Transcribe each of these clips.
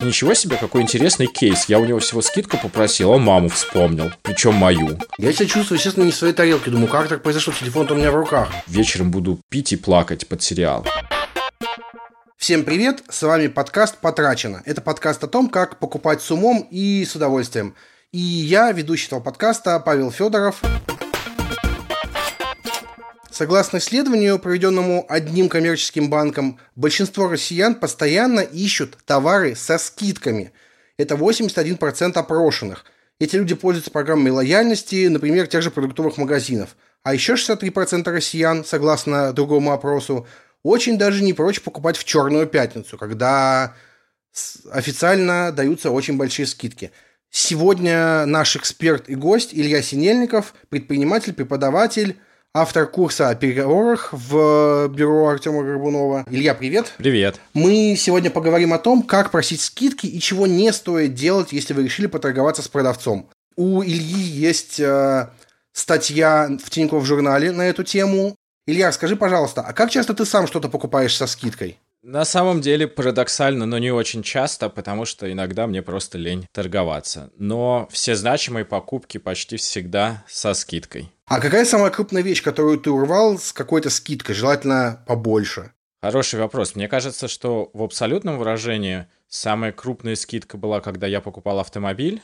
Ничего себе, какой интересный кейс. Я у него всего скидку попросил, он маму вспомнил. Причем мою. Я себя чувствую, естественно, не в своей тарелке. Думаю, как так произошло? Телефон-то у меня в руках. Вечером буду пить и плакать под сериал. Всем привет, с вами подкаст «Потрачено». Это подкаст о том, как покупать с умом и с удовольствием. И я, ведущий этого подкаста, Павел Федоров. Согласно исследованию, проведенному одним коммерческим банком, большинство россиян постоянно ищут товары со скидками. Это 81% опрошенных. Эти люди пользуются программой лояльности, например, тех же продуктовых магазинов. А еще 63% россиян, согласно другому опросу, очень даже не прочь покупать в черную пятницу, когда официально даются очень большие скидки. Сегодня наш эксперт и гость Илья Синельников, предприниматель, преподаватель, автор курса о переговорах в бюро Артема Горбунова. Илья, привет. Привет. Мы сегодня поговорим о том, как просить скидки и чего не стоит делать, если вы решили поторговаться с продавцом. У Ильи есть э, статья в Тинькофф журнале на эту тему. Илья, скажи, пожалуйста, а как часто ты сам что-то покупаешь со скидкой? На самом деле парадоксально, но не очень часто, потому что иногда мне просто лень торговаться. Но все значимые покупки почти всегда со скидкой. А какая самая крупная вещь, которую ты урвал с какой-то скидкой, желательно побольше? Хороший вопрос. Мне кажется, что в абсолютном выражении самая крупная скидка была, когда я покупал автомобиль,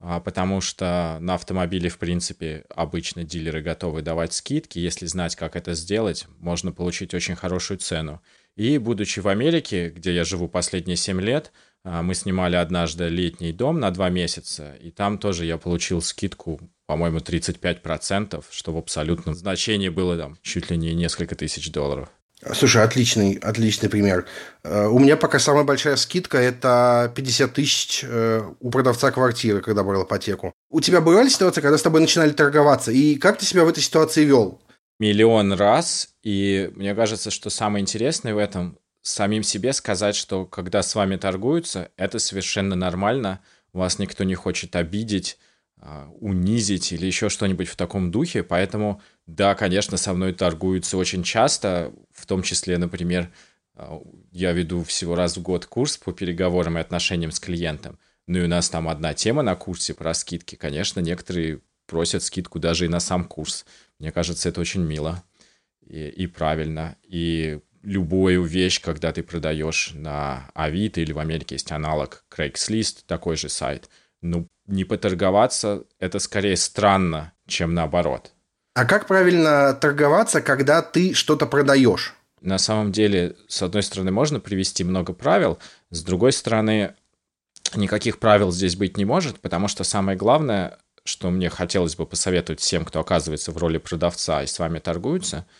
а, потому что на автомобиле, в принципе, обычно дилеры готовы давать скидки. Если знать, как это сделать, можно получить очень хорошую цену. И будучи в Америке, где я живу последние 7 лет, а, мы снимали однажды летний дом на 2 месяца, и там тоже я получил скидку по-моему, 35%, что в абсолютном значении было там чуть ли не несколько тысяч долларов. Слушай, отличный, отличный пример. Э, у меня пока самая большая скидка – это 50 тысяч э, у продавца квартиры, когда брал ипотеку. У тебя бывали ситуации, когда с тобой начинали торговаться? И как ты себя в этой ситуации вел? Миллион раз. И мне кажется, что самое интересное в этом – самим себе сказать, что когда с вами торгуются, это совершенно нормально, вас никто не хочет обидеть, а, унизить или еще что-нибудь в таком духе. Поэтому, да, конечно, со мной торгуются очень часто, в том числе, например, а, я веду всего раз в год курс по переговорам и отношениям с клиентом. Ну и у нас там одна тема на курсе про скидки. Конечно, некоторые просят скидку даже и на сам курс. Мне кажется, это очень мило и, и правильно. И любую вещь, когда ты продаешь на Авито или в Америке есть аналог Craigslist, такой же сайт – ну, не поторговаться — это скорее странно, чем наоборот. А как правильно торговаться, когда ты что-то продаешь? На самом деле, с одной стороны, можно привести много правил, с другой стороны, никаких правил здесь быть не может, потому что самое главное, что мне хотелось бы посоветовать всем, кто оказывается в роли продавца и с вами торгуется —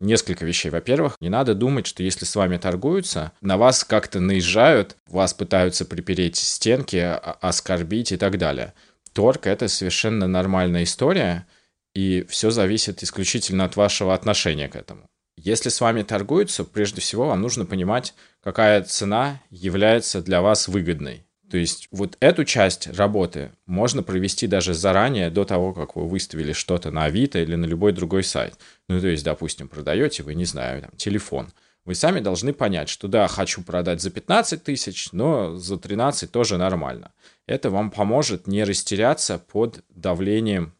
несколько вещей. Во-первых, не надо думать, что если с вами торгуются, на вас как-то наезжают, вас пытаются припереть стенки, оскорбить и так далее. Торг — это совершенно нормальная история, и все зависит исключительно от вашего отношения к этому. Если с вами торгуются, прежде всего вам нужно понимать, какая цена является для вас выгодной. То есть вот эту часть работы можно провести даже заранее, до того, как вы выставили что-то на Авито или на любой другой сайт. Ну, то есть, допустим, продаете вы, не знаю, там, телефон. Вы сами должны понять, что да, хочу продать за 15 тысяч, но за 13 тоже нормально. Это вам поможет не растеряться под давлением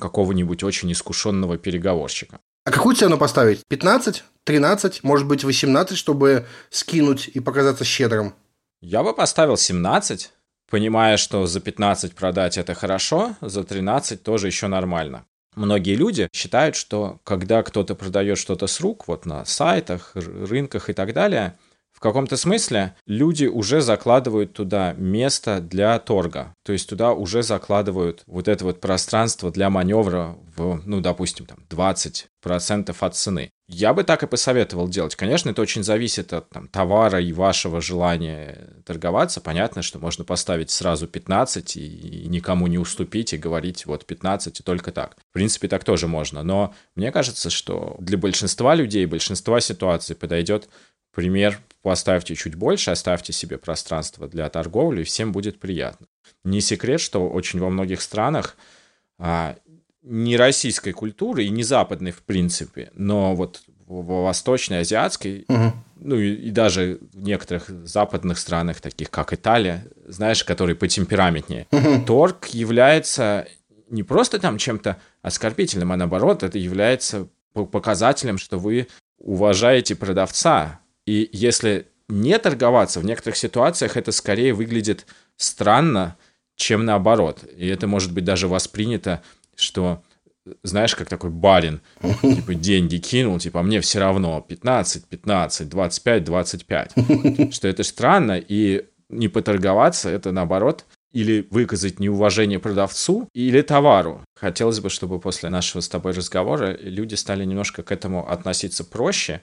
какого-нибудь очень искушенного переговорщика. А какую цену поставить? 15? 13? Может быть, 18, чтобы скинуть и показаться щедрым? Я бы поставил 17, понимая, что за 15 продать это хорошо, за 13 тоже еще нормально. Многие люди считают, что когда кто-то продает что-то с рук, вот на сайтах, рынках и так далее – в каком-то смысле люди уже закладывают туда место для торга. То есть туда уже закладывают вот это вот пространство для маневра в, ну, допустим, там 20% от цены. Я бы так и посоветовал делать. Конечно, это очень зависит от там, товара и вашего желания торговаться. Понятно, что можно поставить сразу 15 и, и никому не уступить и говорить вот 15 и только так. В принципе, так тоже можно. Но мне кажется, что для большинства людей, большинства ситуаций подойдет пример поставьте чуть больше, оставьте себе пространство для торговли, и всем будет приятно. Не секрет, что очень во многих странах а, не российской культуры и не западной в принципе, но вот восточной, азиатской, угу. ну и, и даже в некоторых западных странах, таких как Италия, знаешь, которые по темпераментнее, торг является не просто там чем-то оскорбительным, а наоборот, это является показателем, что вы уважаете продавца. И если не торговаться, в некоторых ситуациях это скорее выглядит странно, чем наоборот. И это может быть даже воспринято, что знаешь, как такой барин, типа, деньги кинул, типа, а мне все равно 15, 15, 25, 25. Что это странно, и не поторговаться, это наоборот, или выказать неуважение продавцу, или товару. Хотелось бы, чтобы после нашего с тобой разговора люди стали немножко к этому относиться проще,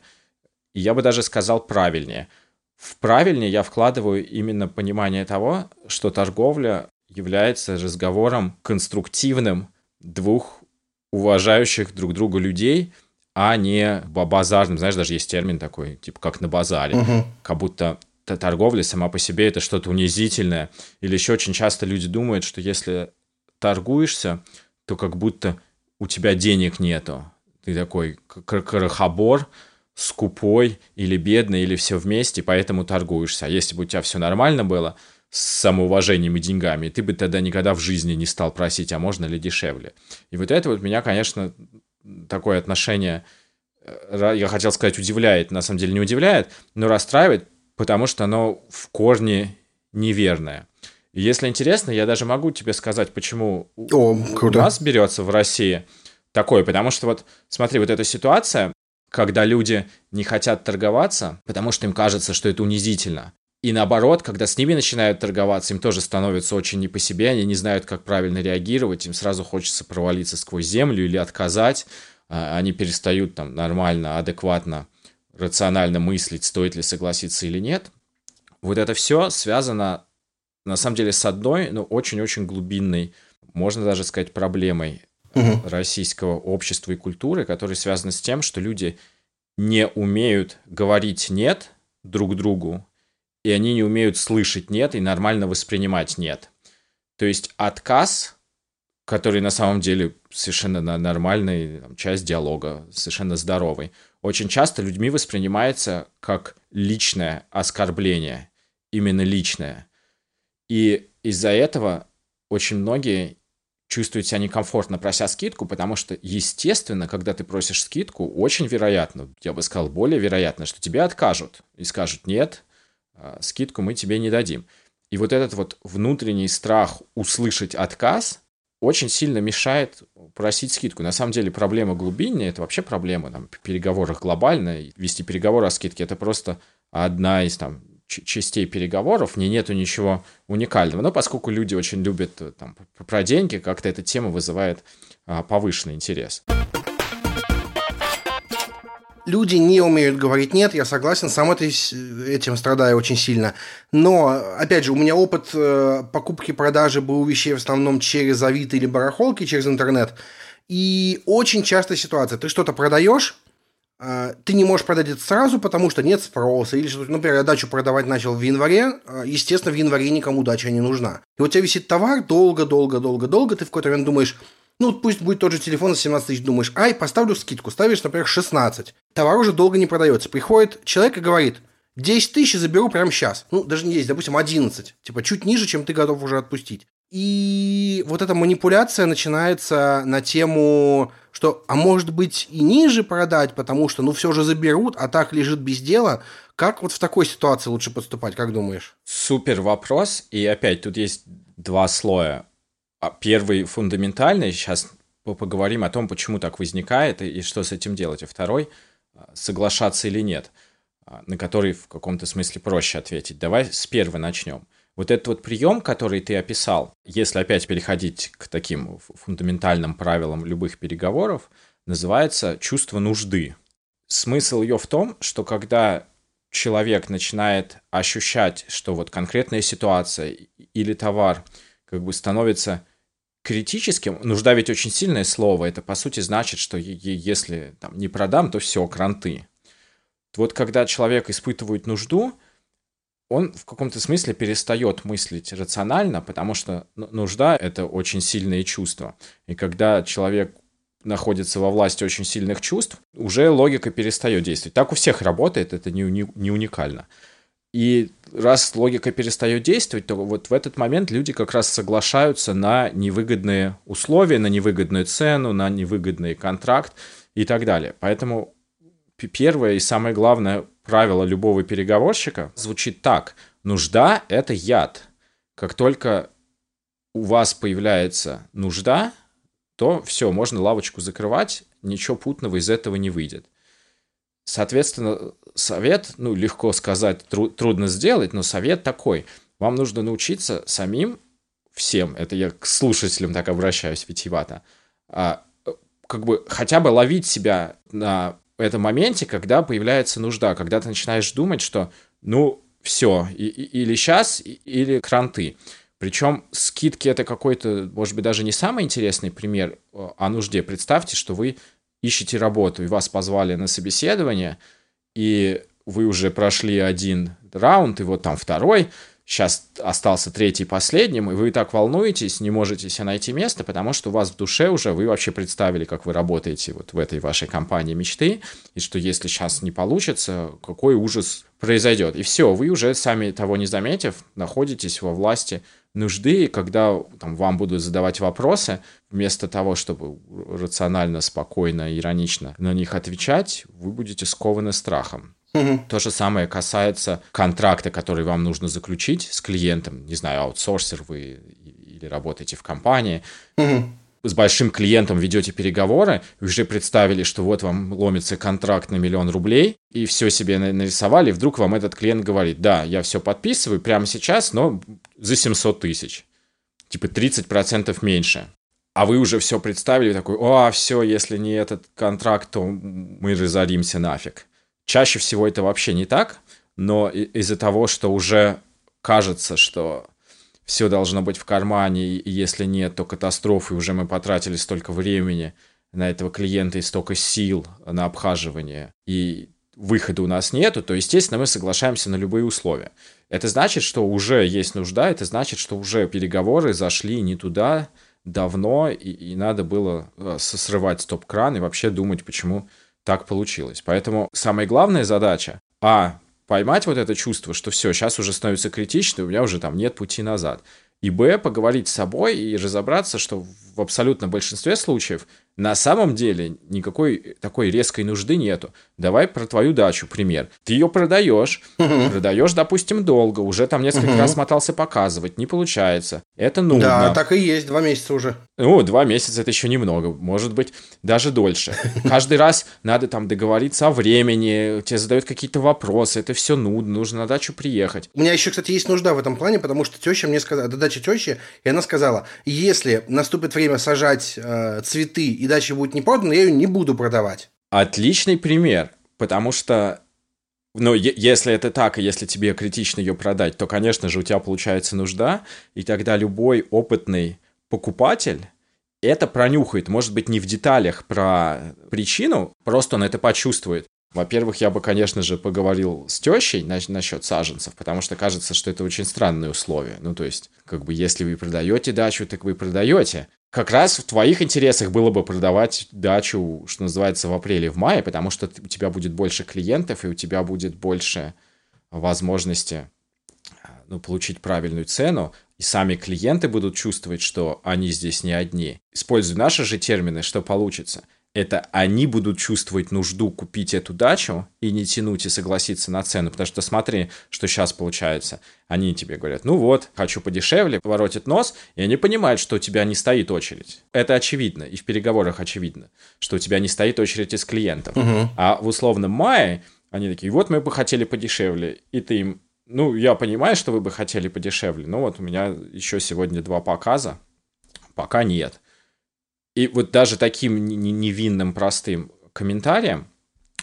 и я бы даже сказал правильнее. В правильнее я вкладываю именно понимание того, что торговля является разговором конструктивным двух уважающих друг друга людей, а не базарным. Знаешь, даже есть термин такой, типа как на базаре. Угу. Как будто торговля сама по себе это что-то унизительное. Или еще очень часто люди думают, что если торгуешься, то как будто у тебя денег нету. Ты такой крохобор, скупой или бедный, или все вместе, поэтому торгуешься. А если бы у тебя все нормально было, с самоуважением и деньгами, ты бы тогда никогда в жизни не стал просить, а можно ли дешевле. И вот это вот меня, конечно, такое отношение, э, я хотел сказать, удивляет, на самом деле не удивляет, но расстраивает, потому что оно в корне неверное. И если интересно, я даже могу тебе сказать, почему О, круто. у нас берется в России такое, потому что вот смотри, вот эта ситуация, когда люди не хотят торговаться, потому что им кажется, что это унизительно. И наоборот, когда с ними начинают торговаться, им тоже становится очень не по себе, они не знают, как правильно реагировать, им сразу хочется провалиться сквозь землю или отказать, а, они перестают там нормально, адекватно, рационально мыслить, стоит ли согласиться или нет. Вот это все связано, на самом деле, с одной, но очень-очень глубинной, можно даже сказать, проблемой угу. российского общества и культуры, которая связана с тем, что люди не умеют говорить «нет» друг другу, и они не умеют слышать «нет» и нормально воспринимать «нет». То есть отказ, который на самом деле совершенно нормальная там, часть диалога, совершенно здоровый, очень часто людьми воспринимается как личное оскорбление, именно личное. И из-за этого очень многие чувствуют себя некомфортно, прося скидку, потому что, естественно, когда ты просишь скидку, очень вероятно, я бы сказал, более вероятно, что тебе откажут и скажут «нет, скидку мы тебе не дадим. И вот этот вот внутренний страх услышать отказ очень сильно мешает просить скидку. На самом деле проблема глубинная, это вообще проблема там, в переговорах глобальная. Вести переговоры о скидке – это просто одна из там, частей переговоров, в нету ничего уникального. Но поскольку люди очень любят там, про деньги, как-то эта тема вызывает а, повышенный интерес люди не умеют говорить «нет», я согласен, сам это, этим страдаю очень сильно. Но, опять же, у меня опыт э, покупки продажи был вещей в основном через Авито или барахолки, через интернет. И очень частая ситуация. Ты что-то продаешь, э, ты не можешь продать это сразу, потому что нет спроса. Или например, я дачу продавать начал в январе, э, естественно, в январе никому дача не нужна. И у тебя висит товар долго-долго-долго-долго, ты в какой-то момент думаешь, ну, пусть будет тот же телефон за 17 тысяч, думаешь, ай, поставлю скидку, ставишь, например, 16. Товар уже долго не продается. Приходит человек и говорит, 10 тысяч заберу прямо сейчас. Ну, даже не 10, допустим, 11. Типа, чуть ниже, чем ты готов уже отпустить. И вот эта манипуляция начинается на тему, что, а может быть, и ниже продать, потому что, ну, все же заберут, а так лежит без дела. Как вот в такой ситуации лучше поступать, как думаешь? Супер вопрос. И опять тут есть два слоя. А первый фундаментальный, сейчас поговорим о том, почему так возникает и, что с этим делать. А второй, соглашаться или нет, а, на который в каком-то смысле проще ответить. Давай с первого начнем. Вот этот вот прием, который ты описал, если опять переходить к таким фундаментальным правилам любых переговоров, называется чувство нужды. Смысл ее в том, что когда человек начинает ощущать, что вот конкретная ситуация или товар как бы становится критическим, нужда ведь очень сильное слово, это по сути значит, что если там, не продам, то все, кранты. Вот когда человек испытывает нужду, он в каком-то смысле перестает мыслить рационально, потому что нужда — это очень сильное чувство. И когда человек находится во власти очень сильных чувств, уже логика перестает действовать. Так у всех работает, это не, не, не уникально. И раз логика перестает действовать, то вот в этот момент люди как раз соглашаются на невыгодные условия, на невыгодную цену, на невыгодный контракт и так далее. Поэтому первое и самое главное правило любого переговорщика звучит так. Нужда – это яд. Как только у вас появляется нужда, то все, можно лавочку закрывать, ничего путного из этого не выйдет. Соответственно, совет, ну, легко сказать, тру- трудно сделать, но совет такой. Вам нужно научиться самим всем, это я к слушателям так обращаюсь витивато, а, как бы хотя бы ловить себя на этом моменте, когда появляется нужда, когда ты начинаешь думать, что, ну, все, и, и, или сейчас, и, или кранты. Причем скидки это какой-то, может быть, даже не самый интересный пример э, о нужде. Представьте, что вы ищете работу, и вас позвали на собеседование, и вы уже прошли один раунд, и вот там второй, сейчас остался третий последним, и вы так волнуетесь, не можете себе найти место, потому что у вас в душе уже вы вообще представили, как вы работаете вот в этой вашей компании мечты, и что если сейчас не получится, какой ужас произойдет. И все, вы уже сами того не заметив, находитесь во власти нужды, и когда там, вам будут задавать вопросы, вместо того, чтобы рационально, спокойно, иронично на них отвечать, вы будете скованы страхом. Угу. То же самое касается контракта, который вам нужно заключить с клиентом. Не знаю, аутсорсер вы или работаете в компании. Угу с большим клиентом ведете переговоры, уже представили, что вот вам ломится контракт на миллион рублей, и все себе нарисовали, и вдруг вам этот клиент говорит, да, я все подписываю прямо сейчас, но за 700 тысяч. Типа 30% меньше. А вы уже все представили, такой, о, все, если не этот контракт, то мы разоримся нафиг. Чаще всего это вообще не так, но из-за того, что уже кажется, что все должно быть в кармане, и если нет, то катастрофы, уже мы потратили столько времени на этого клиента и столько сил на обхаживание, и выхода у нас нету, то, естественно, мы соглашаемся на любые условия. Это значит, что уже есть нужда, это значит, что уже переговоры зашли не туда давно, и, и надо было э, срывать стоп-кран и вообще думать, почему так получилось. Поэтому самая главная задача, а, поймать вот это чувство, что все, сейчас уже становится критично, у меня уже там нет пути назад. И б, поговорить с собой и разобраться, что в абсолютном большинстве случаев на самом деле никакой такой резкой нужды нету. Давай про твою дачу пример. Ты ее продаешь, угу. продаешь, допустим, долго, уже там несколько угу. раз мотался показывать, не получается. Это нудно. Да, так и есть, два месяца уже. Ну, два месяца это еще немного, может быть, даже дольше. Каждый раз надо там договориться о времени, тебе задают какие-то вопросы, это все нудно, нужно на дачу приехать. У меня еще, кстати, есть нужда в этом плане, потому что теща мне сказала, до дачи тещи, и она сказала, если наступит время сажать э, цветы и дача будет не продана, я ее не буду продавать. Отличный пример, потому что ну, если это так, и если тебе критично ее продать, то, конечно же, у тебя получается нужда, и тогда любой опытный покупатель это пронюхает, может быть, не в деталях про причину, просто он это почувствует. Во-первых, я бы, конечно же, поговорил с тещей насчет саженцев, потому что кажется, что это очень странные условия. Ну, то есть, как бы, если вы продаете дачу, так вы продаете как раз в твоих интересах было бы продавать дачу, что называется, в апреле, в мае, потому что у тебя будет больше клиентов, и у тебя будет больше возможности ну, получить правильную цену, и сами клиенты будут чувствовать, что они здесь не одни. Используя наши же термины, что получится – это они будут чувствовать нужду купить эту дачу и не тянуть и согласиться на цену. Потому что смотри, что сейчас получается. Они тебе говорят, ну вот, хочу подешевле, поворотит нос, и они понимают, что у тебя не стоит очередь. Это очевидно, и в переговорах очевидно, что у тебя не стоит очередь из клиентов. Угу. А в условном мае они такие, вот мы бы хотели подешевле, и ты им, ну, я понимаю, что вы бы хотели подешевле, но вот у меня еще сегодня два показа, пока нет. И вот даже таким невинным, простым комментарием,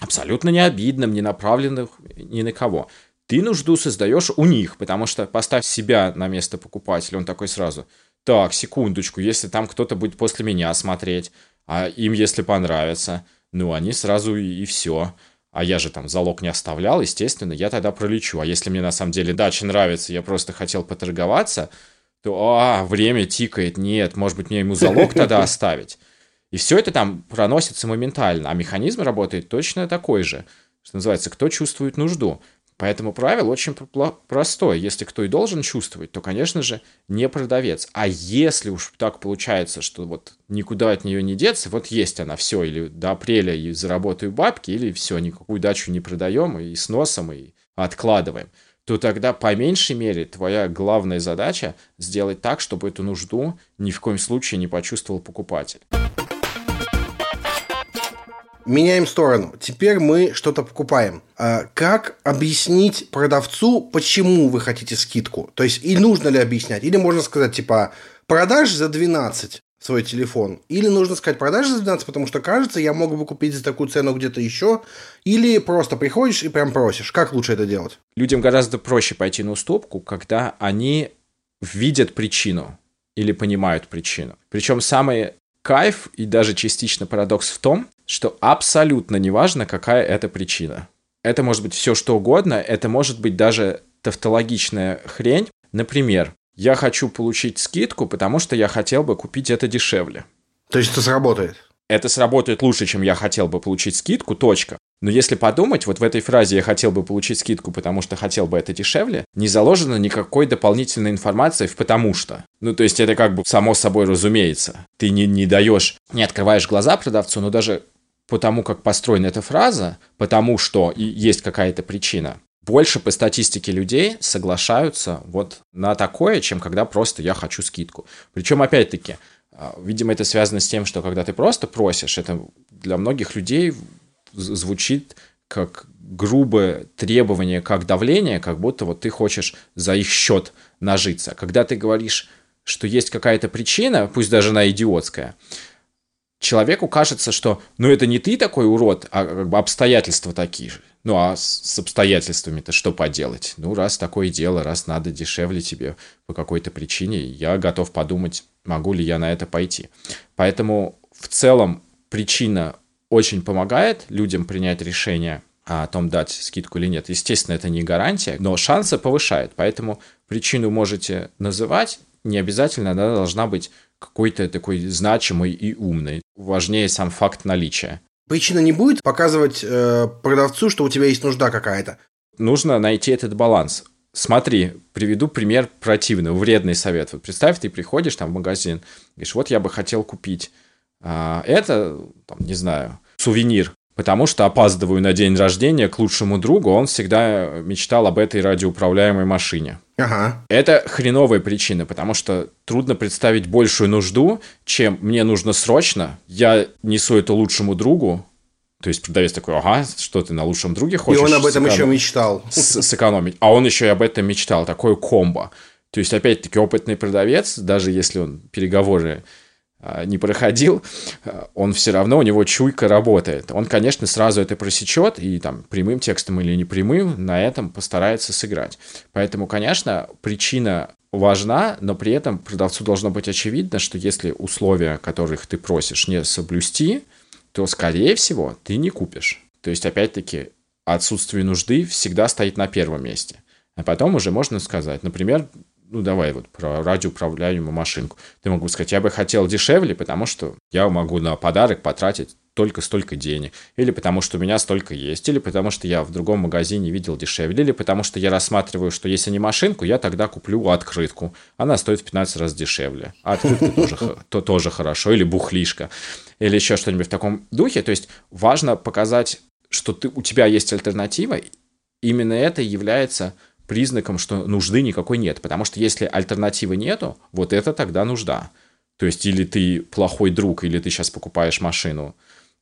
абсолютно не обидным, не направленным ни на кого, ты нужду создаешь у них, потому что поставь себя на место покупателя, он такой сразу, так, секундочку, если там кто-то будет после меня смотреть, а им если понравится, ну, они сразу и, и все. А я же там залог не оставлял, естественно, я тогда пролечу. А если мне на самом деле дача нравится, я просто хотел поторговаться – то а, время тикает, нет, может быть, мне ему залог тогда оставить. И все это там проносится моментально, а механизм работает точно такой же, что называется, кто чувствует нужду. Поэтому правило очень простое. Если кто и должен чувствовать, то, конечно же, не продавец. А если уж так получается, что вот никуда от нее не деться, вот есть она, все, или до апреля и заработаю бабки, или все, никакую дачу не продаем, и с носом, и откладываем, то тогда по меньшей мере твоя главная задача сделать так, чтобы эту нужду ни в коем случае не почувствовал покупатель. Меняем сторону. Теперь мы что-то покупаем. А как объяснить продавцу, почему вы хотите скидку? То есть, и нужно ли объяснять? Или можно сказать, типа, продаж за 12 свой телефон. Или нужно сказать продажи за 12, потому что кажется, я мог бы купить за такую цену где-то еще. Или просто приходишь и прям просишь. Как лучше это делать? Людям гораздо проще пойти на уступку, когда они видят причину или понимают причину. Причем самый кайф и даже частично парадокс в том, что абсолютно неважно, какая это причина. Это может быть все что угодно, это может быть даже тавтологичная хрень. Например, я хочу получить скидку, потому что я хотел бы купить это дешевле. То есть это сработает? Это сработает лучше, чем я хотел бы получить скидку, точка. Но если подумать, вот в этой фразе «я хотел бы получить скидку, потому что хотел бы это дешевле», не заложено никакой дополнительной информации в «потому что». Ну, то есть это как бы само собой разумеется. Ты не, не даешь, не открываешь глаза продавцу, но даже потому, как построена эта фраза, потому что есть какая-то причина, больше по статистике людей соглашаются вот на такое, чем когда просто я хочу скидку. Причем, опять-таки, а, видимо, это связано с тем, что когда ты просто просишь, это для многих людей звучит как грубое требование, как давление, как будто вот ты хочешь за их счет нажиться. Когда ты говоришь, что есть какая-то причина, пусть даже она идиотская, человеку кажется, что ну это не ты такой урод, а обстоятельства такие же. Ну а с обстоятельствами-то что поделать? Ну раз такое дело, раз надо дешевле тебе по какой-то причине, я готов подумать, могу ли я на это пойти. Поэтому в целом причина очень помогает людям принять решение о том, дать скидку или нет. Естественно, это не гарантия, но шансы повышает. Поэтому причину можете называть, не обязательно она должна быть какой-то такой значимый и умный. Важнее сам факт наличия. Причина не будет показывать э, продавцу, что у тебя есть нужда какая-то. Нужно найти этот баланс. Смотри, приведу пример противный, вредный совет. Вот представь, ты приходишь там в магазин, говоришь, вот я бы хотел купить а, это, там, не знаю, сувенир потому что опаздываю на день рождения к лучшему другу, он всегда мечтал об этой радиоуправляемой машине. Ага. Это хреновая причина, потому что трудно представить большую нужду, чем мне нужно срочно, я несу это лучшему другу, то есть продавец такой, ага, что ты на лучшем друге хочешь? И он об этом сэконом... еще мечтал. С сэкономить. А он еще и об этом мечтал, такое комбо. То есть, опять-таки, опытный продавец, даже если он переговоры не проходил, а, он все равно, у него чуйка работает. Он, конечно, сразу это просечет и там прямым текстом или непрямым на этом постарается сыграть. Поэтому, конечно, причина важна, но при этом продавцу должно быть очевидно, что если условия, которых ты просишь, не соблюсти, то, скорее всего, ты не купишь. То есть, опять-таки, отсутствие нужды всегда стоит на первом месте. А потом уже можно сказать, например, ну давай вот про радиоуправляемую машинку. Ты могу сказать, я бы хотел дешевле, потому что я могу на подарок потратить только столько денег, или потому что у меня столько есть, или потому что я в другом магазине видел дешевле, или потому что я рассматриваю, что если не машинку, я тогда куплю открытку. Она стоит в 15 раз дешевле. А открытка тоже, то, тоже хорошо, или бухлишка, или еще что-нибудь в таком духе. То есть важно показать, что ты, у тебя есть альтернатива. Именно это является признаком, что нужды никакой нет. Потому что если альтернативы нету, вот это тогда нужда. То есть или ты плохой друг, или ты сейчас покупаешь машину.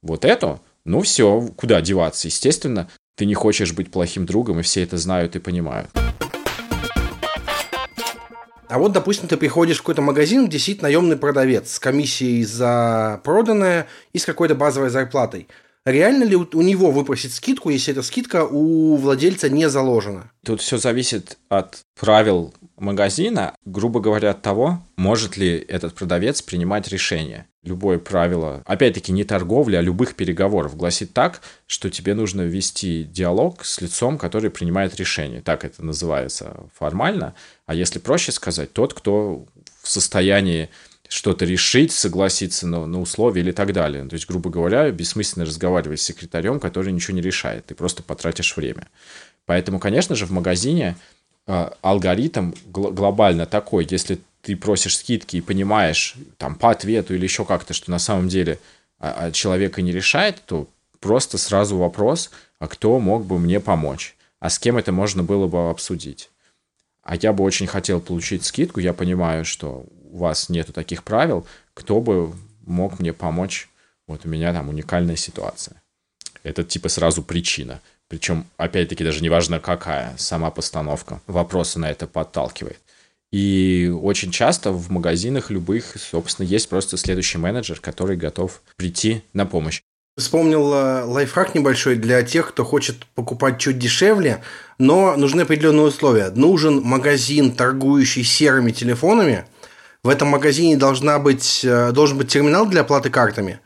Вот эту, ну все, куда деваться? Естественно, ты не хочешь быть плохим другом, и все это знают и понимают. А вот, допустим, ты приходишь в какой-то магазин, где сидит наемный продавец с комиссией за проданное и с какой-то базовой зарплатой – реально ли у него выпросить скидку, если эта скидка у владельца не заложена? Тут все зависит от правил магазина, грубо говоря, от того, может ли этот продавец принимать решение. Любое правило, опять-таки, не торговли, а любых переговоров гласит так, что тебе нужно вести диалог с лицом, который принимает решение. Так это называется формально. А если проще сказать, тот, кто в состоянии что-то решить, согласиться на, на условия или так далее. То есть, грубо говоря, бессмысленно разговаривать с секретарем, который ничего не решает, ты просто потратишь время. Поэтому, конечно же, в магазине э, алгоритм гл- глобально такой, если ты просишь скидки и понимаешь там по ответу или еще как-то, что на самом деле а, а человека не решает, то просто сразу вопрос, а кто мог бы мне помочь? А с кем это можно было бы обсудить? А я бы очень хотел получить скидку, я понимаю, что у вас нету таких правил, кто бы мог мне помочь? Вот у меня там уникальная ситуация. Это типа сразу причина. Причем, опять-таки, даже неважно какая, сама постановка вопроса на это подталкивает. И очень часто в магазинах любых, собственно, есть просто следующий менеджер, который готов прийти на помощь. Вспомнил э, лайфхак небольшой для тех, кто хочет покупать чуть дешевле, но нужны определенные условия. Нужен магазин, торгующий серыми телефонами. В этом магазине должна быть, э, должен быть терминал для оплаты картами.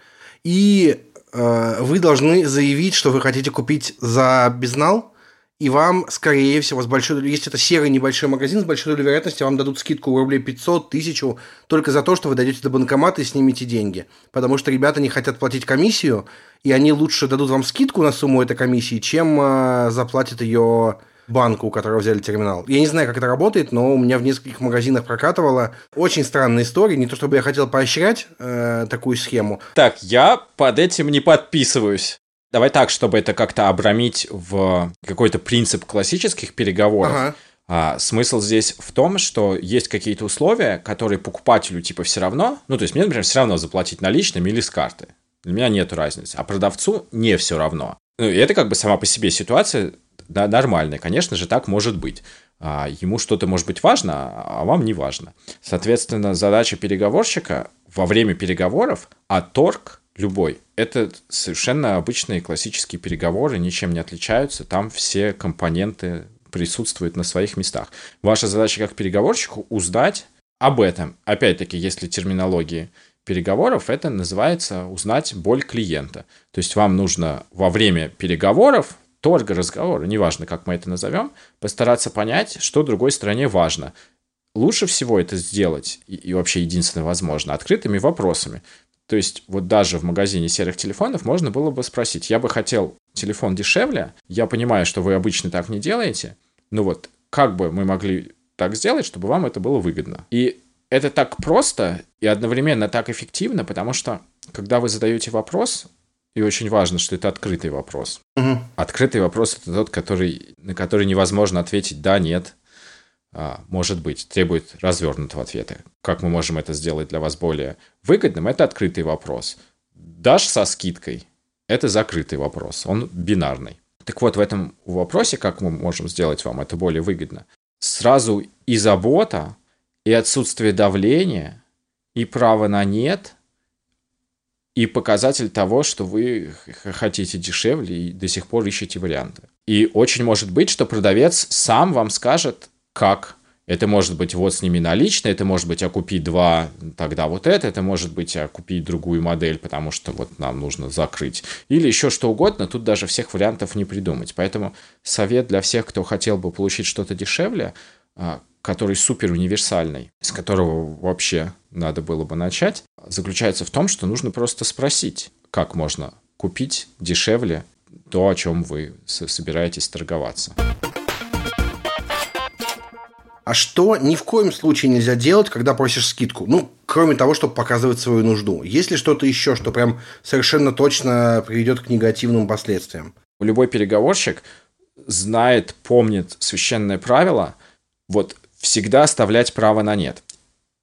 И э, вы должны заявить, что вы хотите купить за безнал – и вам, скорее всего, с большой если это серый небольшой магазин, с большой долей вероятности вам дадут скидку рублей 500, 1000 только за то, что вы дойдете до банкомата и снимете деньги. Потому что ребята не хотят платить комиссию, и они лучше дадут вам скидку на сумму этой комиссии, чем э, заплатят ее банку, у которого взяли терминал. Я не знаю, как это работает, но у меня в нескольких магазинах прокатывало. Очень странная история. Не то чтобы я хотел поощрять э, такую схему. Так, я под этим не подписываюсь. Давай так, чтобы это как-то обрамить в какой-то принцип классических переговоров. Ага. А, смысл здесь в том, что есть какие-то условия, которые покупателю типа все равно, ну то есть мне, например, все равно заплатить наличными или с карты. Для меня нет разницы. А продавцу не все равно. Ну, и это как бы сама по себе ситуация да, нормальная. Конечно же, так может быть. А, ему что-то может быть важно, а вам не важно. Соответственно, задача переговорщика во время переговоров, а торг любой. Это совершенно обычные классические переговоры, ничем не отличаются. Там все компоненты присутствуют на своих местах. Ваша задача как переговорщику узнать об этом. Опять-таки, если терминологии переговоров, это называется узнать боль клиента. То есть вам нужно во время переговоров, торга, разговора, неважно, как мы это назовем, постараться понять, что другой стороне важно. Лучше всего это сделать, и, и вообще единственное возможно, открытыми вопросами. То есть вот даже в магазине серых телефонов можно было бы спросить, я бы хотел телефон дешевле, я понимаю, что вы обычно так не делаете, но вот как бы мы могли так сделать, чтобы вам это было выгодно. И это так просто и одновременно так эффективно, потому что когда вы задаете вопрос, и очень важно, что это открытый вопрос. Угу. Открытый вопрос это тот, который, на который невозможно ответить да, нет, а, может быть, требует развернутого ответа. Как мы можем это сделать для вас более выгодным, это открытый вопрос. Дашь со скидкой, это закрытый вопрос, он бинарный. Так вот, в этом вопросе, как мы можем сделать вам это более выгодно, сразу и забота, и отсутствие давления, и право на нет, и показатель того, что вы хотите дешевле и до сих пор ищете варианты. И очень может быть, что продавец сам вам скажет, как. Это может быть вот с ними налично, это может быть, а купить два, тогда вот это, это может быть, а купить другую модель, потому что вот нам нужно закрыть. Или еще что угодно, тут даже всех вариантов не придумать. Поэтому совет для всех, кто хотел бы получить что-то дешевле, а, который супер универсальный, с которого вообще надо было бы начать, заключается в том, что нужно просто спросить, как можно купить дешевле то, о чем вы собираетесь торговаться. А что ни в коем случае нельзя делать, когда просишь скидку? Ну, кроме того, чтобы показывать свою нужду. Есть ли что-то еще, что прям совершенно точно приведет к негативным последствиям? Любой переговорщик знает, помнит священное правило, вот всегда оставлять право на нет.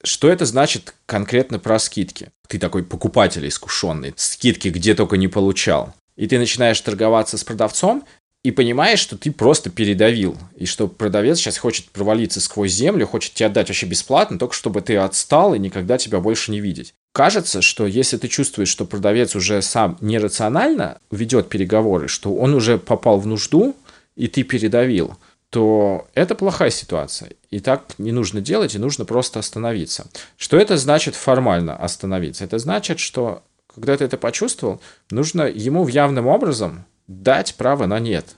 Что это значит конкретно про скидки? Ты такой покупатель искушенный, скидки где только не получал. И ты начинаешь торговаться с продавцом, и понимаешь, что ты просто передавил, и что продавец сейчас хочет провалиться сквозь землю, хочет тебе отдать вообще бесплатно, только чтобы ты отстал и никогда тебя больше не видеть. Кажется, что если ты чувствуешь, что продавец уже сам нерационально ведет переговоры, что он уже попал в нужду, и ты передавил, то это плохая ситуация. И так не нужно делать, и нужно просто остановиться. Что это значит формально остановиться? Это значит, что когда ты это почувствовал, нужно ему в явным образом дать право на нет.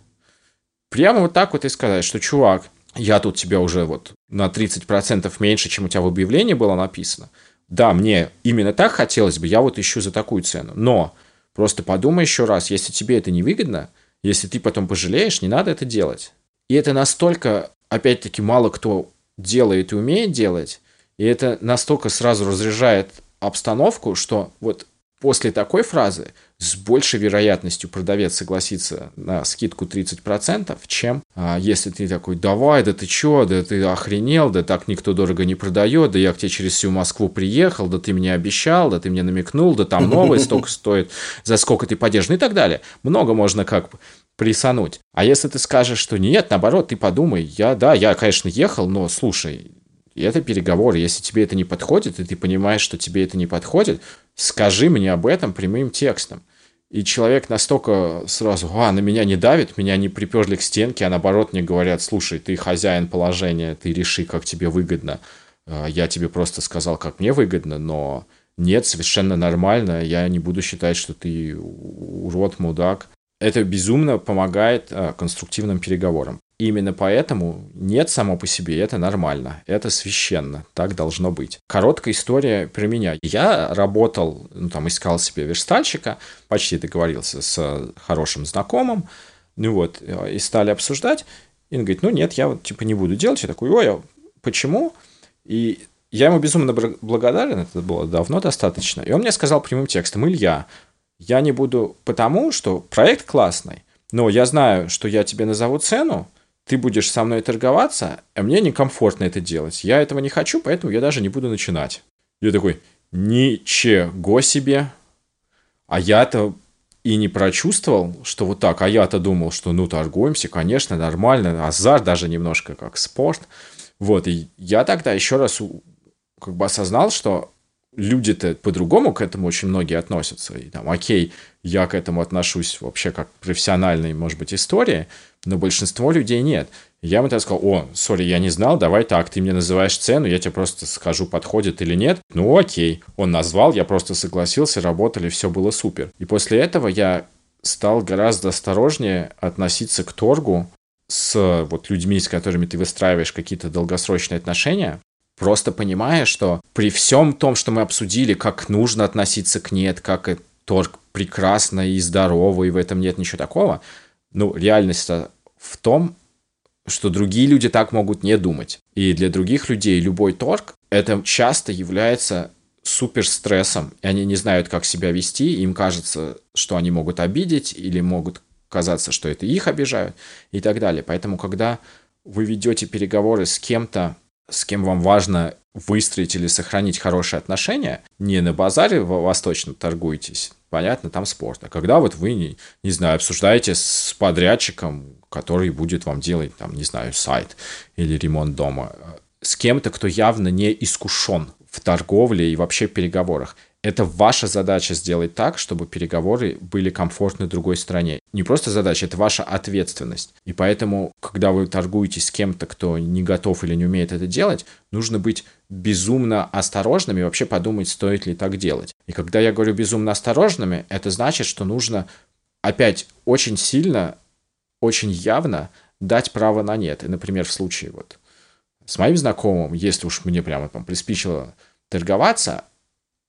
Прямо вот так вот и сказать, что, чувак, я тут тебя уже вот на 30% меньше, чем у тебя в объявлении было написано. да, мне именно так хотелось бы, я вот ищу за такую цену. Но просто подумай еще раз, если тебе это не выгодно, если ты потом пожалеешь, не надо это делать. И это настолько, опять-таки, мало кто делает и умеет делать, и это настолько сразу разряжает обстановку, что вот после такой фразы с большей вероятностью продавец согласится на скидку 30%, чем а, если ты такой, давай, да ты чё, да ты охренел, да так никто дорого не продает, да я к тебе через всю Москву приехал, да ты мне обещал, да ты мне намекнул, да там новое столько стоит, за сколько ты поддержишь, ну и так далее. Много можно как бы присануть. А если ты скажешь, что нет, наоборот, ты подумай, я, да, я, конечно, ехал, но слушай, это переговоры. Если тебе это не подходит, и ты понимаешь, что тебе это не подходит, скажи мне об этом прямым текстом. И человек настолько сразу, а, на меня не давит, меня не приперли к стенке, а наоборот мне говорят, слушай, ты хозяин положения, ты реши, как тебе выгодно. А, я тебе просто сказал, как мне выгодно, но нет, совершенно нормально, я не буду считать, что ты урод, мудак. Это безумно помогает а, конструктивным переговорам. Именно поэтому нет само по себе, это нормально, это священно, так должно быть. Короткая история про меня. Я работал, ну, там, искал себе верстальщика, почти договорился с хорошим знакомым, ну вот, и стали обсуждать, и он говорит, ну нет, я вот типа не буду делать. Я такой, ой, а почему? И я ему безумно благодарен, это было давно достаточно. И он мне сказал прямым текстом, Илья, я не буду потому, что проект классный, но я знаю, что я тебе назову цену, ты будешь со мной торговаться, а мне некомфортно это делать. Я этого не хочу, поэтому я даже не буду начинать. Я такой, ничего себе. А я-то и не прочувствовал, что вот так. А я-то думал, что ну торгуемся, конечно, нормально. Азарт даже немножко как спорт. Вот, и я тогда еще раз как бы осознал, что люди-то по-другому к этому очень многие относятся. И там, окей, я к этому отношусь вообще как к профессиональной, может быть, истории, но большинство людей нет. Я ему тогда сказал, о, сори, я не знал, давай так, ты мне называешь цену, я тебе просто скажу, подходит или нет. Ну окей, он назвал, я просто согласился, работали, все было супер. И после этого я стал гораздо осторожнее относиться к торгу с вот людьми, с которыми ты выстраиваешь какие-то долгосрочные отношения, просто понимая, что при всем том, что мы обсудили, как нужно относиться к нет, как торг прекрасно и здорово, и в этом нет ничего такого, ну, реальность в том, что другие люди так могут не думать. И для других людей любой торг это часто является супер стрессом, и они не знают, как себя вести, им кажется, что они могут обидеть, или могут казаться, что это их обижают, и так далее. Поэтому, когда вы ведете переговоры с кем-то, с кем вам важно выстроить или сохранить хорошие отношения, не на базаре восточно торгуетесь, понятно, там спорт. А когда вот вы, не, не знаю, обсуждаете с подрядчиком, который будет вам делать, там, не знаю, сайт или ремонт дома, с кем-то, кто явно не искушен в торговле и вообще переговорах, это ваша задача сделать так, чтобы переговоры были комфортны другой стороне. Не просто задача, это ваша ответственность. И поэтому, когда вы торгуетесь с кем-то, кто не готов или не умеет это делать, нужно быть безумно осторожными и вообще подумать, стоит ли так делать. И когда я говорю безумно осторожными, это значит, что нужно опять очень сильно, очень явно дать право на нет. И, например, в случае вот с моим знакомым, если уж мне прямо там приспичило торговаться,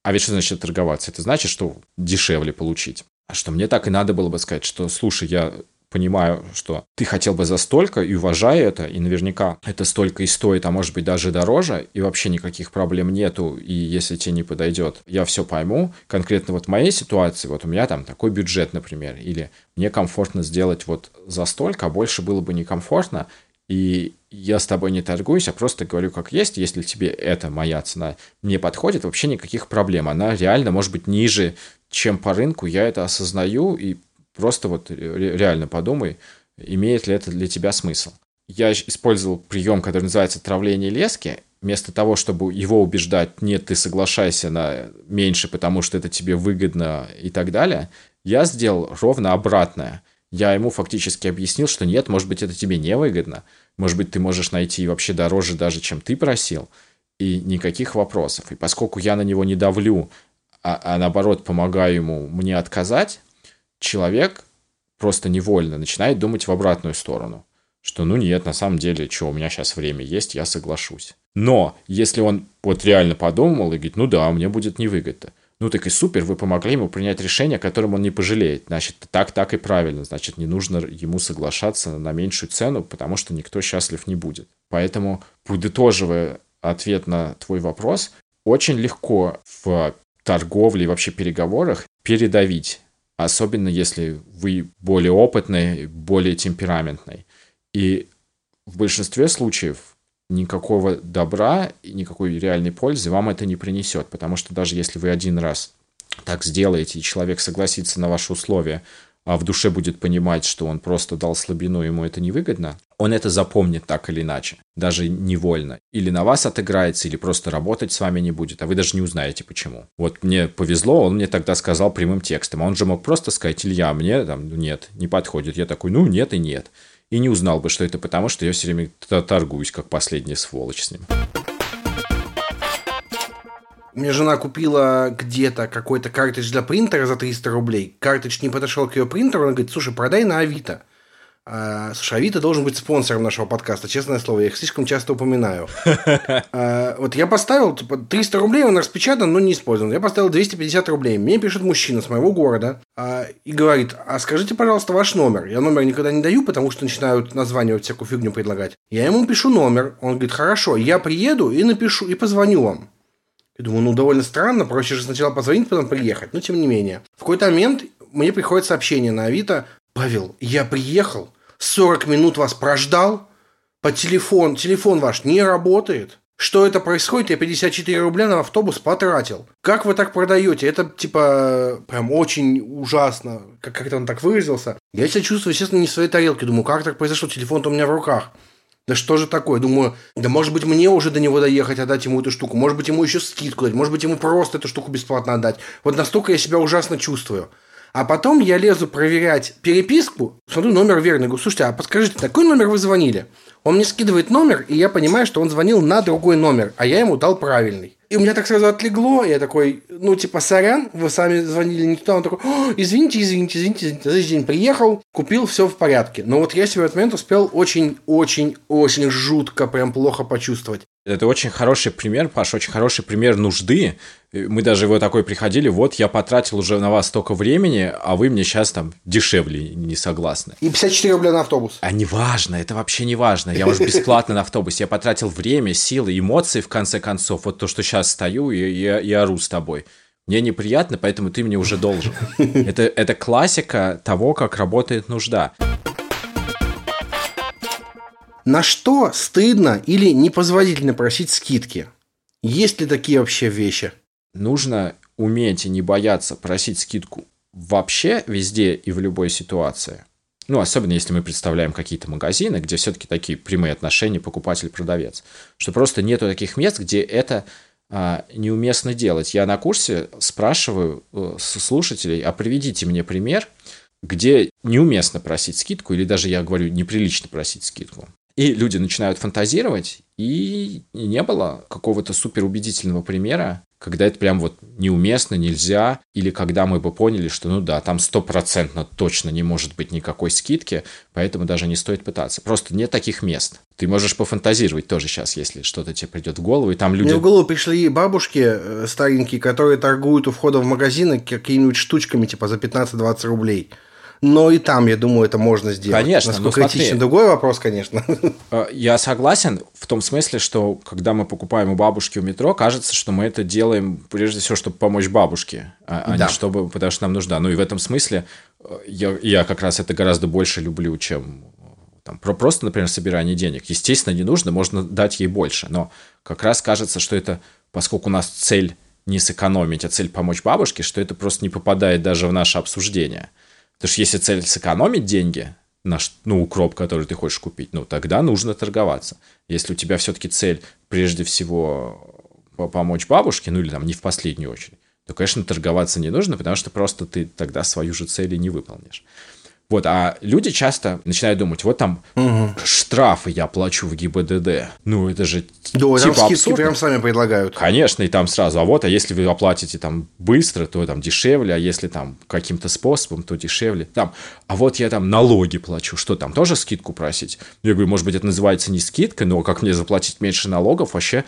а ведь что значит торговаться? Это значит, что дешевле получить. А что мне так и надо было бы сказать, что, слушай, я понимаю, что ты хотел бы за столько и уважаю это, и наверняка это столько и стоит, а может быть даже дороже, и вообще никаких проблем нету, и если тебе не подойдет, я все пойму. Конкретно вот в моей ситуации, вот у меня там такой бюджет, например, или мне комфортно сделать вот за столько, а больше было бы некомфортно, и я с тобой не торгуюсь, а просто говорю как есть, если тебе эта моя цена не подходит, вообще никаких проблем. Она реально может быть ниже, чем по рынку, я это осознаю, и просто вот реально подумай, имеет ли это для тебя смысл. Я использовал прием, который называется травление лески. Вместо того, чтобы его убеждать, нет, ты соглашайся на меньше, потому что это тебе выгодно и так далее, я сделал ровно обратное – я ему фактически объяснил, что нет, может быть, это тебе невыгодно. Может быть, ты можешь найти вообще дороже даже, чем ты просил. И никаких вопросов. И поскольку я на него не давлю, а, а наоборот помогаю ему мне отказать, человек просто невольно начинает думать в обратную сторону. Что ну нет, на самом деле, что у меня сейчас время есть, я соглашусь. Но если он вот реально подумал и говорит, ну да, мне будет невыгодно, ну так и супер, вы помогли ему принять решение, которым он не пожалеет. Значит, так, так и правильно. Значит, не нужно ему соглашаться на меньшую цену, потому что никто счастлив не будет. Поэтому, подытоживая ответ на твой вопрос, очень легко в торговле и вообще переговорах передавить. Особенно если вы более опытный, более темпераментный. И в большинстве случаев никакого добра никакой реальной пользы вам это не принесет, потому что даже если вы один раз так сделаете, и человек согласится на ваши условия, а в душе будет понимать, что он просто дал слабину, ему это невыгодно, он это запомнит так или иначе, даже невольно. Или на вас отыграется, или просто работать с вами не будет, а вы даже не узнаете почему. Вот мне повезло, он мне тогда сказал прямым текстом, а он же мог просто сказать, Илья, мне там нет, не подходит. Я такой, ну нет и нет и не узнал бы, что это потому, что я все время торгуюсь, как последняя сволочь с ним. Меня жена купила где-то какой-то картридж для принтера за 300 рублей. Картридж не подошел к ее принтеру, она говорит, слушай, продай на Авито. А, слушай, Авито должен быть спонсором нашего подкаста, честное слово, я их слишком часто упоминаю. А, вот я поставил, типа, 300 рублей, он распечатан, но не использован. Я поставил 250 рублей. Мне пишет мужчина с моего города а, и говорит, а скажите, пожалуйста, ваш номер. Я номер никогда не даю, потому что начинают названивать всякую фигню предлагать. Я ему пишу номер, он говорит, хорошо, я приеду и напишу, и позвоню вам. Я думаю, ну, довольно странно, проще же сначала позвонить, потом приехать. Но, тем не менее. В какой-то момент мне приходит сообщение на Авито, Павел, я приехал, 40 минут вас прождал, по телефон, телефон ваш не работает. Что это происходит? Я 54 рубля на автобус потратил. Как вы так продаете? Это, типа, прям очень ужасно. Как, как это он так выразился. Я себя чувствую, естественно, не в своей тарелке. Думаю, как так произошло? Телефон-то у меня в руках. Да что же такое? Думаю, да может быть мне уже до него доехать, отдать ему эту штуку. Может быть ему еще скидку дать. Может быть ему просто эту штуку бесплатно отдать. Вот настолько я себя ужасно чувствую. А потом я лезу проверять переписку, смотрю номер верный, говорю, слушайте, а подскажите, такой номер вы звонили? Он мне скидывает номер, и я понимаю, что он звонил на другой номер, а я ему дал правильный. И у меня так сразу отлегло, я такой, ну, типа, сорян, вы сами звонили не туда. Он такой, извините, извините, извините, извините. Следующий день приехал, купил, все в порядке. Но вот я себе в этот момент успел очень-очень-очень жутко, прям плохо почувствовать. Это очень хороший пример, Паш, очень хороший пример нужды. Мы даже его такой приходили, вот я потратил уже на вас столько времени, а вы мне сейчас там дешевле не согласны. И 54 рубля на автобус. А не важно, это вообще не важно. Я уже бесплатно на автобусе. Я потратил время, силы, эмоции, в конце концов. Вот то, что сейчас стою и, и, и ору с тобой. Мне неприятно, поэтому ты мне уже должен. Это, это классика того, как работает нужда. На что стыдно или непозволительно просить скидки? Есть ли такие вообще вещи? Нужно уметь и не бояться просить скидку вообще везде и в любой ситуации. Ну, особенно если мы представляем какие-то магазины, где все-таки такие прямые отношения покупатель-продавец. Что просто нету таких мест, где это а, неуместно делать. Я на курсе спрашиваю э, слушателей, а приведите мне пример, где неуместно просить скидку, или даже я говорю, неприлично просить скидку. И люди начинают фантазировать, и не было какого-то суперубедительного примера, когда это прям вот неуместно, нельзя, или когда мы бы поняли, что ну да, там стопроцентно точно не может быть никакой скидки, поэтому даже не стоит пытаться. Просто нет таких мест. Ты можешь пофантазировать тоже сейчас, если что-то тебе придет в голову, и там люди... Мне в голову пришли бабушки э, старенькие, которые торгуют у входа в магазины какими-нибудь штучками, типа за 15-20 рублей но и там, я думаю, это можно сделать. Конечно. Насколько ну, критичен другой вопрос, конечно. Э, я согласен в том смысле, что когда мы покупаем у бабушки у метро, кажется, что мы это делаем прежде всего, чтобы помочь бабушке, а, а да. не чтобы, потому что нам нужда. Ну и в этом смысле э, я, я как раз это гораздо больше люблю, чем там, про просто, например, собирание денег. Естественно, не нужно, можно дать ей больше, но как раз кажется, что это, поскольку у нас цель не сэкономить, а цель помочь бабушке, что это просто не попадает даже в наше обсуждение. Потому что если цель сэкономить деньги на ну, укроп, который ты хочешь купить, ну, тогда нужно торговаться. Если у тебя все-таки цель прежде всего помочь бабушке, ну, или там не в последнюю очередь, то, конечно, торговаться не нужно, потому что просто ты тогда свою же цель и не выполнишь. Вот, а люди часто начинают думать, вот там угу. штрафы я плачу в ГИБДД. Ну, это же да, типа там скидки абсурдно. прям сами предлагают. Конечно, и там сразу. А вот, а если вы оплатите там быстро, то там дешевле, а если там каким-то способом, то дешевле. Там, а вот я там налоги плачу, что там, тоже скидку просить? Я говорю, может быть, это называется не скидка, но как мне заплатить меньше налогов, вообще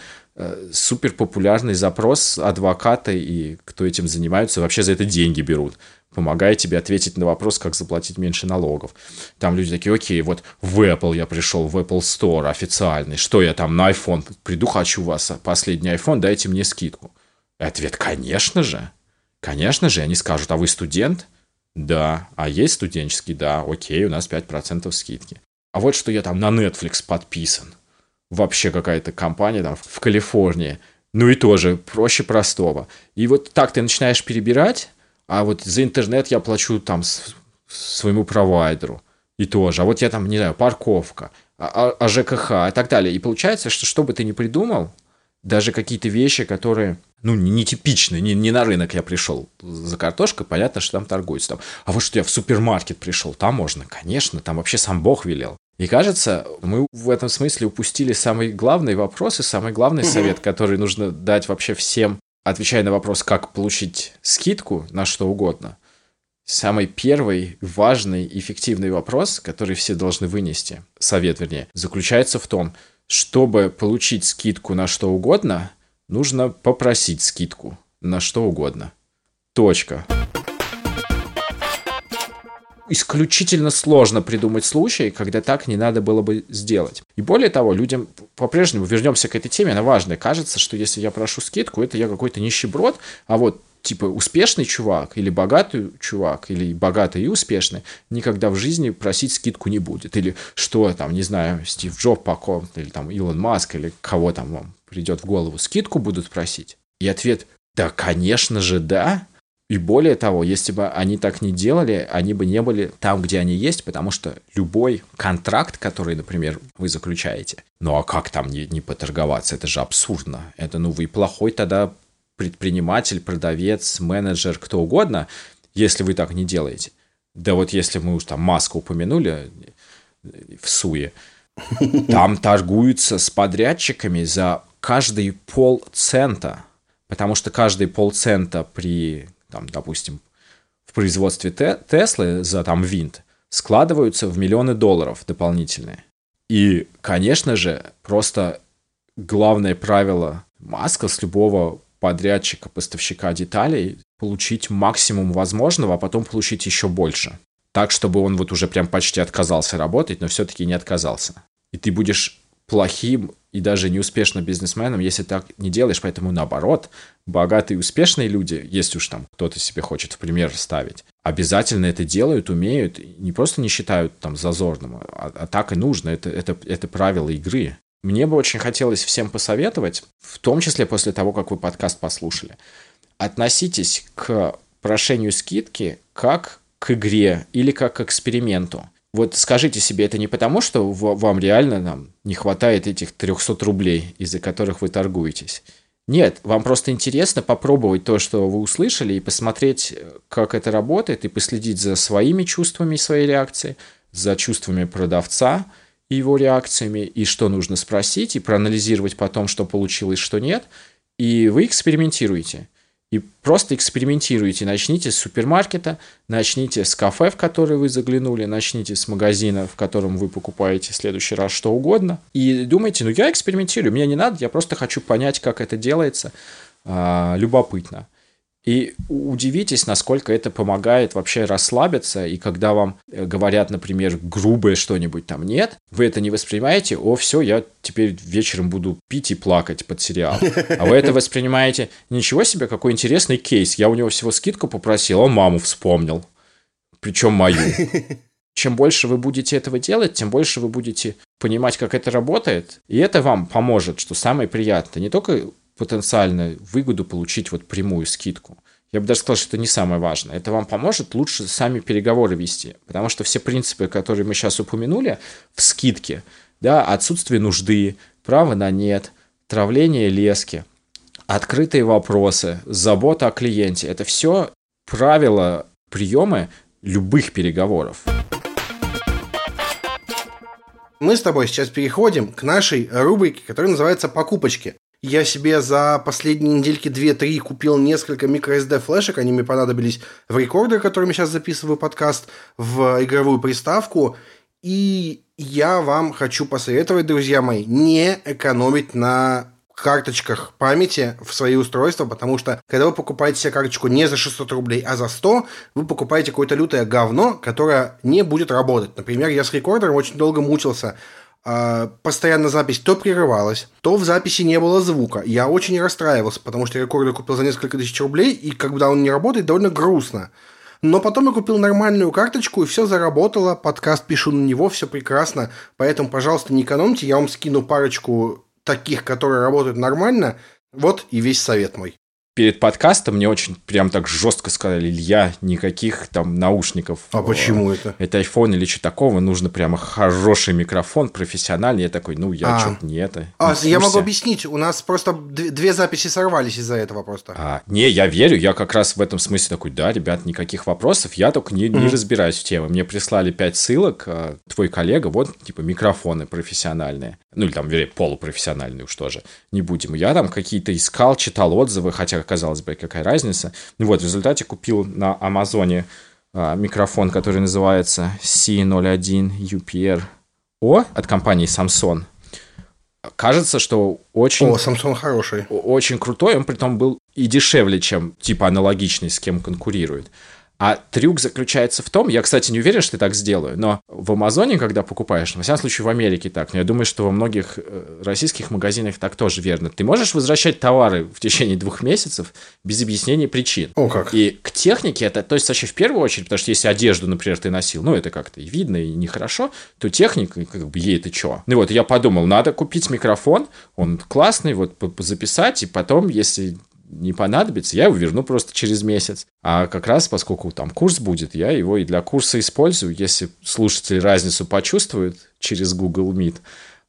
супер популярный запрос адвоката и кто этим занимается, вообще за это деньги берут помогает тебе ответить на вопрос, как заплатить меньше налогов. Там люди такие, окей, вот в Apple я пришел, в Apple Store официальный, что я там на iPhone приду, хочу у вас последний iPhone, дайте мне скидку. И ответ, конечно же, конечно же, они скажут, а вы студент? Да. А есть студенческий? Да. Окей, у нас 5% скидки. А вот что я там на Netflix подписан. Вообще какая-то компания там в Калифорнии. Ну и тоже проще простого. И вот так ты начинаешь перебирать, а вот за интернет я плачу там своему провайдеру. И тоже. А вот я там, не знаю, парковка, а, а, а ЖКХ и так далее. И получается, что что бы ты ни придумал, даже какие-то вещи, которые, ну, нетипичные, не, не на рынок я пришел за картошкой, понятно, что там торгуются. Там. А вот что я в супермаркет пришел, там можно, конечно, там вообще сам Бог велел. И кажется, мы в этом смысле упустили самый главный вопрос и самый главный совет, который нужно дать вообще всем отвечая на вопрос, как получить скидку на что угодно, самый первый важный, эффективный вопрос, который все должны вынести, совет вернее, заключается в том, чтобы получить скидку на что угодно, нужно попросить скидку на что угодно. Точка исключительно сложно придумать случай, когда так не надо было бы сделать. И более того, людям по-прежнему, вернемся к этой теме, она важная. Кажется, что если я прошу скидку, это я какой-то нищеброд, а вот типа успешный чувак или богатый чувак или богатый и успешный никогда в жизни просить скидку не будет. Или что там, не знаю, Стив Джоб по или там Илон Маск или кого там вам придет в голову, скидку будут просить? И ответ, да, конечно же, да. И более того, если бы они так не делали, они бы не были там, где они есть, потому что любой контракт, который, например, вы заключаете, ну а как там не, не поторговаться? Это же абсурдно. Это, ну, вы плохой тогда предприниматель, продавец, менеджер, кто угодно, если вы так не делаете. Да вот если мы уж там маску упомянули в Суе, там торгуются с подрядчиками за каждый полцента, потому что каждый полцента при там, допустим, в производстве Теслы за там винт складываются в миллионы долларов дополнительные. И, конечно же, просто главное правило Маска с любого подрядчика, поставщика деталей получить максимум возможного, а потом получить еще больше. Так, чтобы он вот уже прям почти отказался работать, но все-таки не отказался. И ты будешь плохим и даже неуспешным бизнесменом, если так не делаешь. Поэтому наоборот, богатые и успешные люди, если уж там кто-то себе хочет в пример ставить, обязательно это делают, умеют, не просто не считают там зазорным, а, а так и нужно. Это, это, это правило игры. Мне бы очень хотелось всем посоветовать, в том числе после того, как вы подкаст послушали, относитесь к прошению скидки как к игре или как к эксперименту вот скажите себе, это не потому, что вам реально нам не хватает этих 300 рублей, из-за которых вы торгуетесь. Нет, вам просто интересно попробовать то, что вы услышали, и посмотреть, как это работает, и последить за своими чувствами и своей реакцией, за чувствами продавца и его реакциями, и что нужно спросить, и проанализировать потом, что получилось, что нет, и вы экспериментируете – и просто экспериментируйте. Начните с супермаркета, начните с кафе, в которое вы заглянули, начните с магазина, в котором вы покупаете в следующий раз что угодно. И думайте, ну я экспериментирую, мне не надо, я просто хочу понять, как это делается. А, любопытно. И удивитесь, насколько это помогает вообще расслабиться, и когда вам э, говорят, например, грубое что-нибудь там нет, вы это не воспринимаете, о, все, я теперь вечером буду пить и плакать под сериал. А вы это воспринимаете, ничего себе, какой интересный кейс, я у него всего скидку попросил, он маму вспомнил, причем мою. Чем больше вы будете этого делать, тем больше вы будете понимать, как это работает, и это вам поможет, что самое приятное. Не только потенциально выгоду получить вот прямую скидку. Я бы даже сказал, что это не самое важное. Это вам поможет лучше сами переговоры вести. Потому что все принципы, которые мы сейчас упомянули в скидке, да, отсутствие нужды, право на нет, травление лески, открытые вопросы, забота о клиенте, это все правила, приемы любых переговоров. Мы с тобой сейчас переходим к нашей рубрике, которая называется «Покупочки». Я себе за последние недельки 2-3 купил несколько microSD флешек. Они мне понадобились в рекордер, которым я сейчас записываю подкаст, в игровую приставку. И я вам хочу посоветовать, друзья мои, не экономить на карточках памяти в свои устройства, потому что когда вы покупаете себе карточку не за 600 рублей, а за 100, вы покупаете какое-то лютое говно, которое не будет работать. Например, я с рекордером очень долго мучился. А, постоянно запись то прерывалась, то в записи не было звука. Я очень расстраивался, потому что рекордер купил за несколько тысяч рублей, и когда он не работает, довольно грустно. Но потом я купил нормальную карточку, и все заработало. Подкаст пишу на него, все прекрасно. Поэтому, пожалуйста, не экономьте. Я вам скину парочку таких, которые работают нормально. Вот и весь совет мой перед подкастом мне очень прям так жестко сказали, Илья, никаких там наушников. А почему это? Это iPhone или что такого, нужно прямо хороший микрофон, профессиональный. Я такой, ну, я а. что-то не это. А, не я могу объяснить, у нас просто две записи сорвались из-за этого просто. А, не, я верю, я как раз в этом смысле такой, да, ребят, никаких вопросов, я только не, не разбираюсь в теме. Мне прислали пять ссылок, а, твой коллега, вот, типа, микрофоны профессиональные. Ну, или там, вернее, полупрофессиональные уж тоже. Не будем. Я там какие-то искал, читал отзывы, хотя казалось бы, какая разница. Ну вот, в результате купил на Амазоне а, микрофон, который называется C01 UPR O от компании Samsung. Кажется, что очень... О, Samsung хороший. Очень крутой, он при том был и дешевле, чем типа аналогичный, с кем конкурирует. А трюк заключается в том, я, кстати, не уверен, что я так сделаю, но в Амазоне, когда покупаешь, во всяком случае в Америке так, но я думаю, что во многих э, российских магазинах так тоже верно. Ты можешь возвращать товары в течение двух месяцев без объяснения причин. О, как. И к технике это относится вообще в первую очередь, потому что если одежду, например, ты носил, ну, это как-то и видно, и нехорошо, то техника, как бы, ей это что? Ну вот, я подумал, надо купить микрофон, он классный, вот записать, и потом, если не понадобится, я его верну просто через месяц. А как раз, поскольку там курс будет, я его и для курса использую. Если слушатели разницу почувствуют через Google Meet,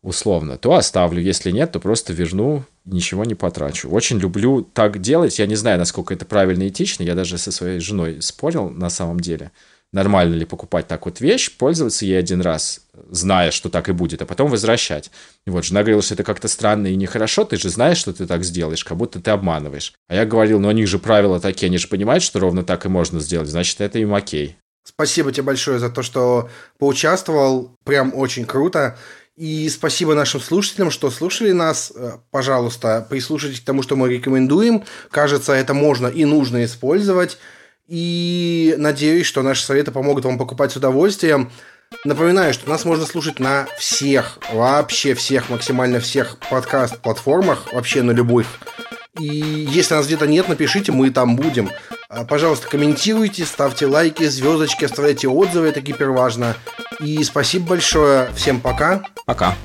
условно, то оставлю. Если нет, то просто верну, ничего не потрачу. Очень люблю так делать. Я не знаю, насколько это правильно и этично. Я даже со своей женой спорил на самом деле нормально ли покупать так вот вещь, пользоваться ей один раз, зная, что так и будет, а потом возвращать. И вот жена говорила, что это как-то странно и нехорошо, ты же знаешь, что ты так сделаешь, как будто ты обманываешь. А я говорил, ну у них же правила такие, они же понимают, что ровно так и можно сделать, значит, это им окей. Спасибо тебе большое за то, что поучаствовал, прям очень круто. И спасибо нашим слушателям, что слушали нас. Э, пожалуйста, прислушайтесь к тому, что мы рекомендуем. Кажется, это можно и нужно использовать. И надеюсь, что наши советы помогут вам покупать с удовольствием. Напоминаю, что нас можно слушать на всех, вообще всех, максимально всех подкаст-платформах, вообще на любых. И если нас где-то нет, напишите, мы там будем. А, пожалуйста, комментируйте, ставьте лайки, звездочки, оставляйте отзывы, это гиперважно. И спасибо большое. Всем пока. Пока.